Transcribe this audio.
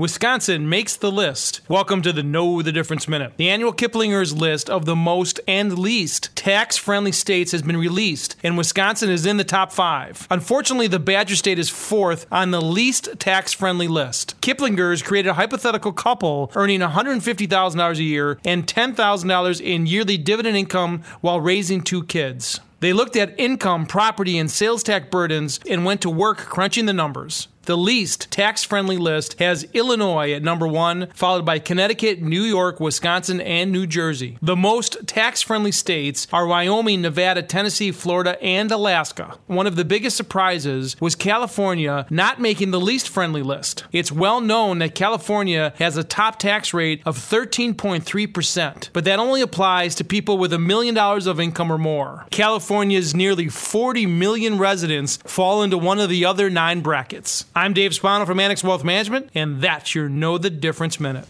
Wisconsin makes the list. Welcome to the Know the Difference Minute. The annual Kiplinger's list of the most and least tax friendly states has been released, and Wisconsin is in the top five. Unfortunately, the Badger State is fourth on the least tax friendly list. Kiplinger's created a hypothetical couple earning $150,000 a year and $10,000 in yearly dividend income while raising two kids. They looked at income, property, and sales tax burdens and went to work crunching the numbers. The least tax friendly list has Illinois at number one, followed by Connecticut, New York, Wisconsin, and New Jersey. The most tax friendly states are Wyoming, Nevada, Tennessee, Florida, and Alaska. One of the biggest surprises was California not making the least friendly list. It's well known that California has a top tax rate of 13.3%, but that only applies to people with a million dollars of income or more. California's nearly 40 million residents fall into one of the other nine brackets. I'm Dave Spano from Annex Wealth Management, and that's your Know the Difference Minute.